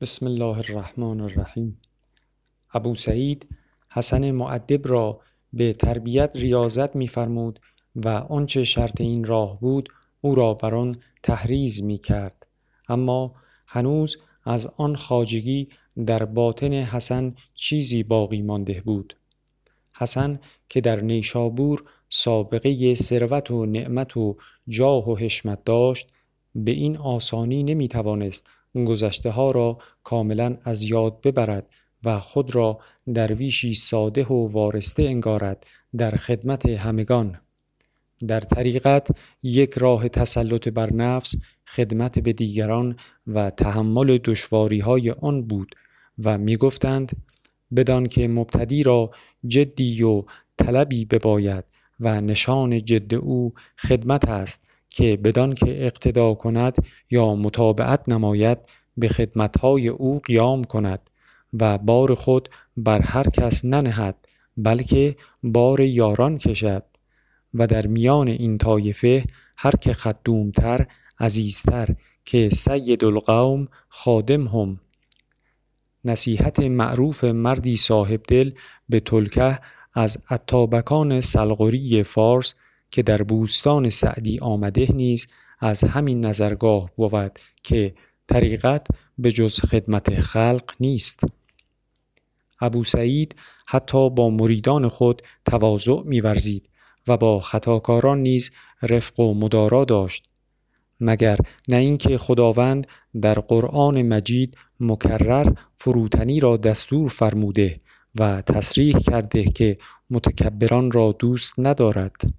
بسم الله الرحمن الرحیم. ابو سعید حسن معدب را به تربیت ریاضت می‌فرمود و آنچه شرط این راه بود او را بر آن تحریض می کرد اما هنوز از آن خواجگی در باطن حسن چیزی باقی مانده بود. حسن که در نیشابور سابقه ثروت و نعمت و جاه و حشمت داشت به این آسانی نمی توانست گذشته ها را کاملا از یاد ببرد و خود را درویشی ساده و وارسته انگارد در خدمت همگان. در طریقت یک راه تسلط بر نفس خدمت به دیگران و تحمل دشواری های آن بود و می گفتند بدان که مبتدی را جدی و طلبی بباید و نشان جد او خدمت است که بدان که اقتدا کند یا متابعت نماید به خدمتهای او قیام کند و بار خود بر هر کس ننهد بلکه بار یاران کشد و در میان این طایفه هر که خدومتر عزیزتر که سید القوم خادم هم. نصیحت معروف مردی صاحب دل به تلکه از اتابکان سلغوری فارس که در بوستان سعدی آمده نیز از همین نظرگاه بود که طریقت به جز خدمت خلق نیست. ابو سعید حتی با مریدان خود تواضع می‌ورزید و با خطاکاران نیز رفق و مدارا داشت مگر نه اینکه خداوند در قرآن مجید مکرر فروتنی را دستور فرموده و تصریح کرده که متکبران را دوست ندارد.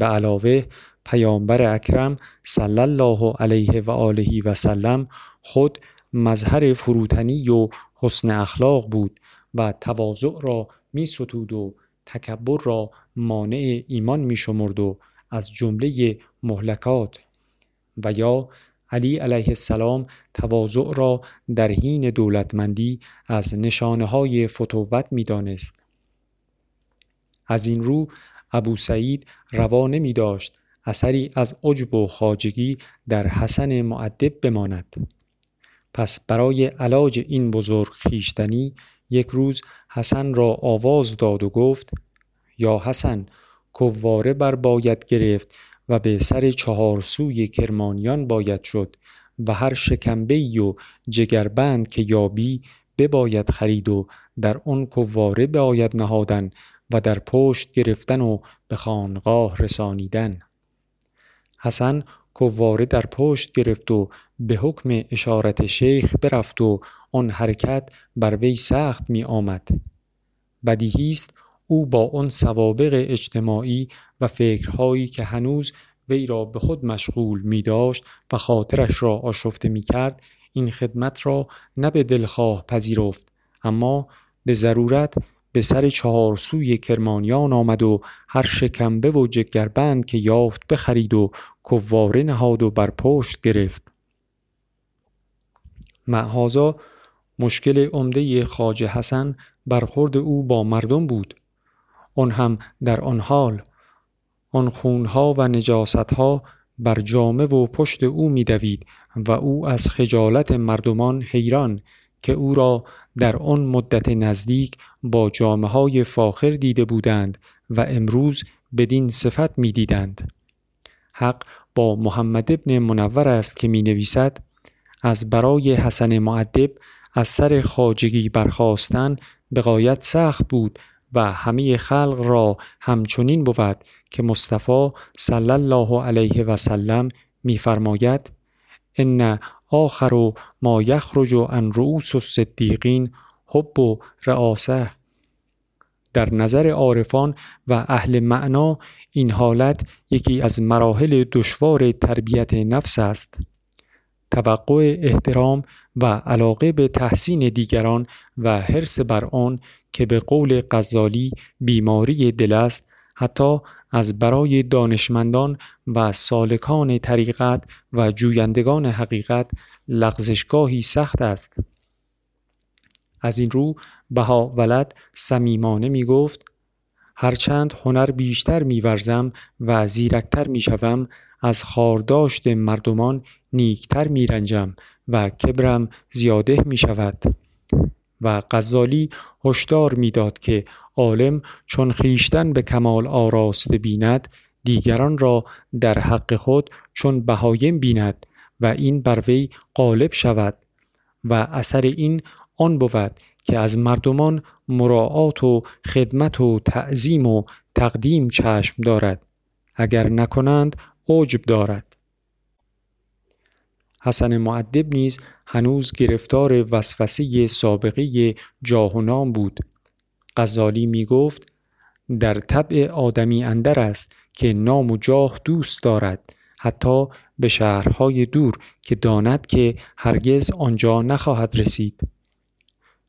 به علاوه پیامبر اکرم صلی الله علیه و آله و سلم خود مظهر فروتنی و حسن اخلاق بود و تواضع را می ستود و تکبر را مانع ایمان می شمرد و از جمله مهلکات و یا علی علیه السلام تواضع را در حین دولتمندی از نشانه های فتوت می دانست. از این رو ابو سعید روا نمی داشت. اثری از عجب و خاجگی در حسن معدب بماند. پس برای علاج این بزرگ خیشتنی یک روز حسن را آواز داد و گفت یا حسن کواره بر باید گرفت و به سر چهار سوی کرمانیان باید شد و هر شکمبه و جگربند که یابی بباید خرید و در آن کواره باید نهادن و در پشت گرفتن و به خانقاه رسانیدن. حسن کواره در پشت گرفت و به حکم اشارت شیخ برفت و آن حرکت بر وی سخت می آمد بدیهی است او با آن سوابق اجتماعی و فکرهایی که هنوز وی را به خود مشغول می داشت و خاطرش را آشفته می کرد این خدمت را نه به دلخواه پذیرفت اما به ضرورت به سر چهار سوی کرمانیان آمد و هر شکمبه و جگربند که یافت بخرید و کواره نهاد و بر پشت گرفت. معهازا مشکل عمده خاج حسن برخورد او با مردم بود. آن هم در آن حال آن خونها و نجاستها بر جامه و پشت او میدوید و او از خجالت مردمان حیران که او را در آن مدت نزدیک با جامه های فاخر دیده بودند و امروز بدین صفت می دیدند. حق با محمد ابن منور است که می نویسد از برای حسن معدب از سر خاجگی برخواستن به قایت سخت بود و همه خلق را همچنین بود که مصطفی صلی الله علیه و سلم میفرماید ان آخر ما یخرج عن رؤوس الصدیقین حب و رعاسه در نظر عارفان و اهل معنا این حالت یکی از مراحل دشوار تربیت نفس است. توقع احترام و علاقه به تحسین دیگران و حرس بر آن که به قول غزالی بیماری دل است حتی از برای دانشمندان و سالکان طریقت و جویندگان حقیقت لغزشگاهی سخت است. از این رو بها ولد صمیمانه می گفت هرچند هنر بیشتر میورزم و زیرکتر می‌شوم از خارداشت مردمان نیکتر میرنجم و کبرم زیاده می شود و غزالی هشدار می‌داد که عالم چون خیشتن به کمال آراسته بیند دیگران را در حق خود چون بهایم بیند و این بر وی غالب شود و اثر این آن بود که از مردمان مراعات و خدمت و تعظیم و تقدیم چشم دارد اگر نکنند عجب دارد. حسن معدب نیز هنوز گرفتار وسوسه سابقه جاه و نام بود. غزالی می گفت در طبع آدمی اندر است که نام و جاه دوست دارد حتی به شهرهای دور که داند که هرگز آنجا نخواهد رسید.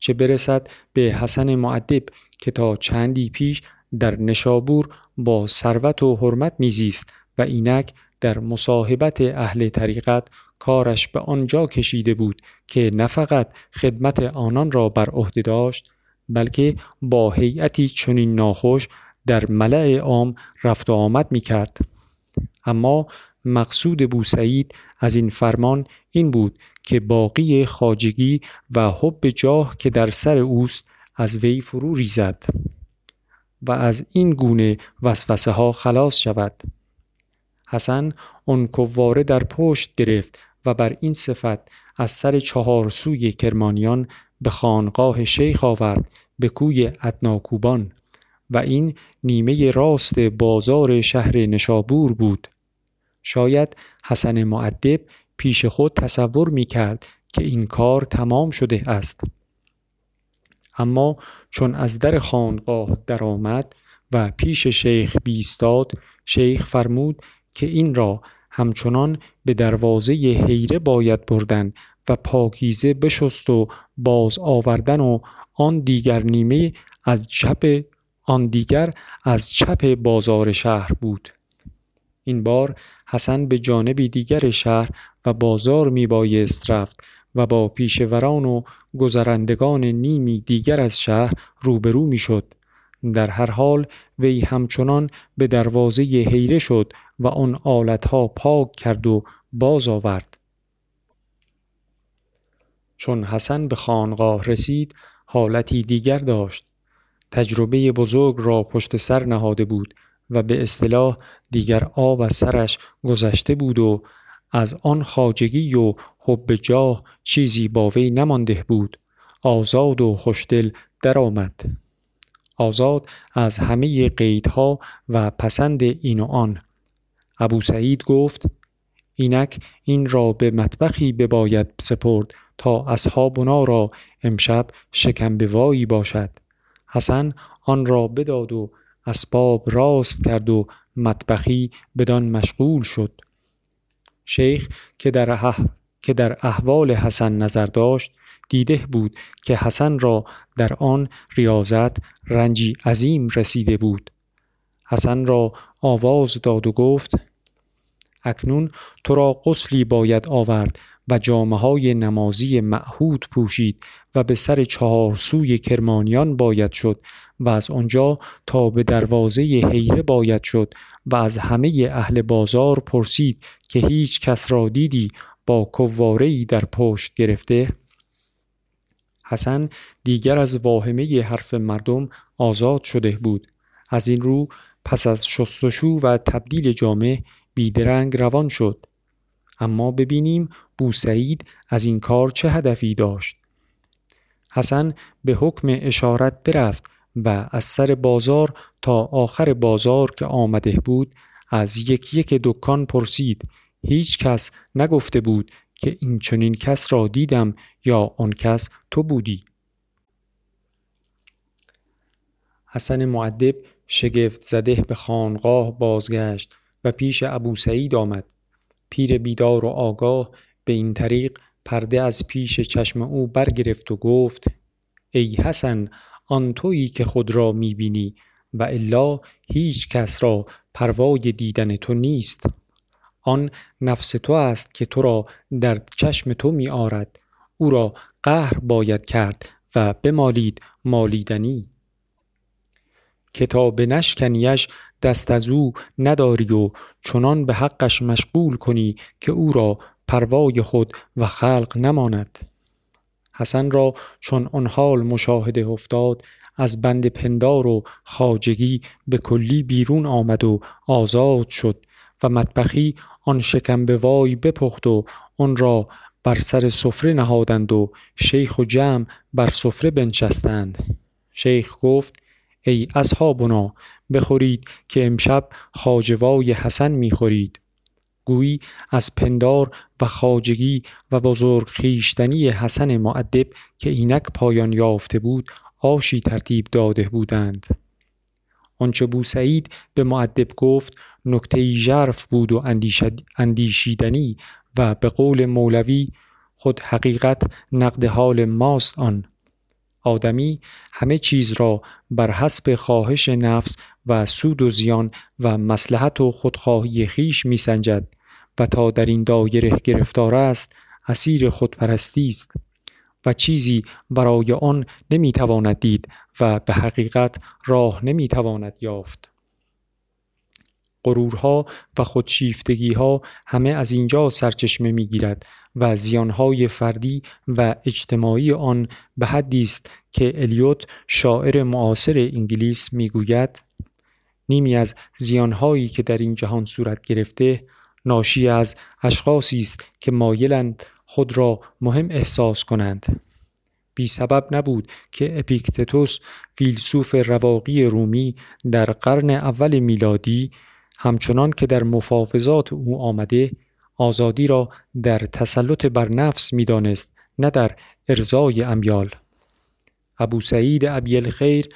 چه برسد به حسن معدب که تا چندی پیش در نشابور با ثروت و حرمت میزیست و اینک در مصاحبت اهل طریقت کارش به آنجا کشیده بود که نه فقط خدمت آنان را بر عهده داشت بلکه با هیئتی چنین ناخوش در ملع عام رفت و آمد می کرد. اما مقصود بوسعید از این فرمان این بود که باقی خاجگی و حب جاه که در سر اوست از وی فرو ریزد و از این گونه وسوسه ها خلاص شود. حسن اون کواره در پشت گرفت و بر این صفت از سر چهار سوی کرمانیان به خانقاه شیخ آورد به کوی ادناکوبان و این نیمه راست بازار شهر نشابور بود. شاید حسن معدب پیش خود تصور می کرد که این کار تمام شده است. اما چون از در خانقاه درآمد و پیش شیخ بیستاد شیخ فرمود که این را همچنان به دروازه حیره باید بردن و پاکیزه بشست و باز آوردن و آن دیگر نیمه از چپ آن دیگر از چپ بازار شهر بود. این بار حسن به جانبی دیگر شهر و بازار می بایست رفت و با پیشوران و گذرندگان نیمی دیگر از شهر روبرو می شد. در هر حال وی همچنان به دروازه حیره شد و آن آلتها پاک کرد و باز آورد. چون حسن به خانقاه رسید حالتی دیگر داشت. تجربه بزرگ را پشت سر نهاده بود و به اصطلاح دیگر آب از سرش گذشته بود و از آن خاجگی و حب جاه چیزی با وی نمانده بود. آزاد و خوشدل درآمد. آزاد از همه قیدها و پسند این و آن. ابو سعید گفت اینک این را به مطبخی بباید سپرد تا اصحابنا را امشب شکم باشد. حسن آن را بداد و اسباب راست کرد و مطبخی بدان مشغول شد. شیخ که در, که در احوال حسن نظر داشت دیده بود که حسن را در آن ریاضت رنجی عظیم رسیده بود. حسن را آواز داد و گفت اکنون تو را غسلی باید آورد و جامعه های نمازی معهود پوشید و به سر چهار سوی کرمانیان باید شد و از آنجا تا به دروازه حیره باید شد و از همه اهل بازار پرسید که هیچ کس را دیدی با کواره‌ای در پشت گرفته؟ حسن دیگر از واهمه حرف مردم آزاد شده بود. از این رو پس از شستشو و تبدیل جامعه بیدرنگ روان شد. اما ببینیم بوسعید از این کار چه هدفی داشت. حسن به حکم اشارت برفت و از سر بازار تا آخر بازار که آمده بود از یک یک دکان پرسید. هیچ کس نگفته بود که این چنین کس را دیدم یا آن کس تو بودی. حسن معدب شگفت زده به خانقاه بازگشت و پیش ابو سعید آمد. پیر بیدار و آگاه به این طریق پرده از پیش چشم او برگرفت و گفت ای حسن آن تویی که خود را می‌بینی و الا هیچ کس را پروای دیدن تو نیست. آن نفس تو است که تو را در چشم تو می آرد او را قهر باید کرد و بمالید مالیدنی. کتاب نشکنیش دست از او نداری و چنان به حقش مشغول کنی که او را پروای خود و خلق نماند. حسن را چون آن حال مشاهده افتاد از بند پندار و خاجگی به کلی بیرون آمد و آزاد شد و مطبخی آن شکم به وای بپخت و آن را بر سر سفره نهادند و شیخ و جمع بر سفره بنشستند. شیخ گفت ای اصحابنا بخورید که امشب خاجوای حسن می‌خورید. گویی از پندار و خاجگی و بزرگ خیشتنی حسن معدب که اینک پایان یافته بود آشی ترتیب داده بودند. آنچه بوسعید به معدب گفت نکته ژرف بود و اندیشیدنی و به قول مولوی خود حقیقت نقد حال ماست آن. آدمی همه چیز را بر حسب خواهش نفس و سود و زیان و مسلحت و خودخواهی خیش می سنجد و تا در این دایره گرفتار است اسیر خودپرستی است و چیزی برای آن نمی‌تواند دید و به حقیقت راه نمی‌تواند یافت. غرورها و خودشیفتگیها همه از اینجا سرچشمه می‌گیرد و زیانهای فردی و اجتماعی آن به حدی است که الیوت شاعر معاصر انگلیس می‌گوید نیمی از زیانهایی که در این جهان صورت گرفته ناشی از اشخاصی است که مایلند خود را مهم احساس کنند. بی سبب نبود که اپیکتتوس فیلسوف رواقی رومی در قرن اول میلادی همچنان که در مفافظات او آمده آزادی را در تسلط بر نفس می‌دانست نه در ارزای امیال. ابو سعید ابی خیر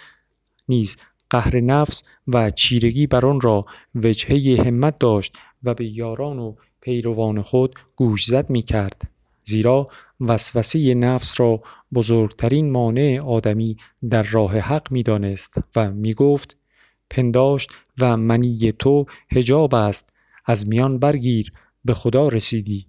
نیز قهر نفس و چیرگی بر آن را وجهه همت داشت و به یاران و پیروان خود گوشزد می کرد زیرا وسوسه نفس را بزرگترین مانع آدمی در راه حق می دانست و می گفت پنداشت و منی تو هجاب است از میان برگیر به خدا رسیدی.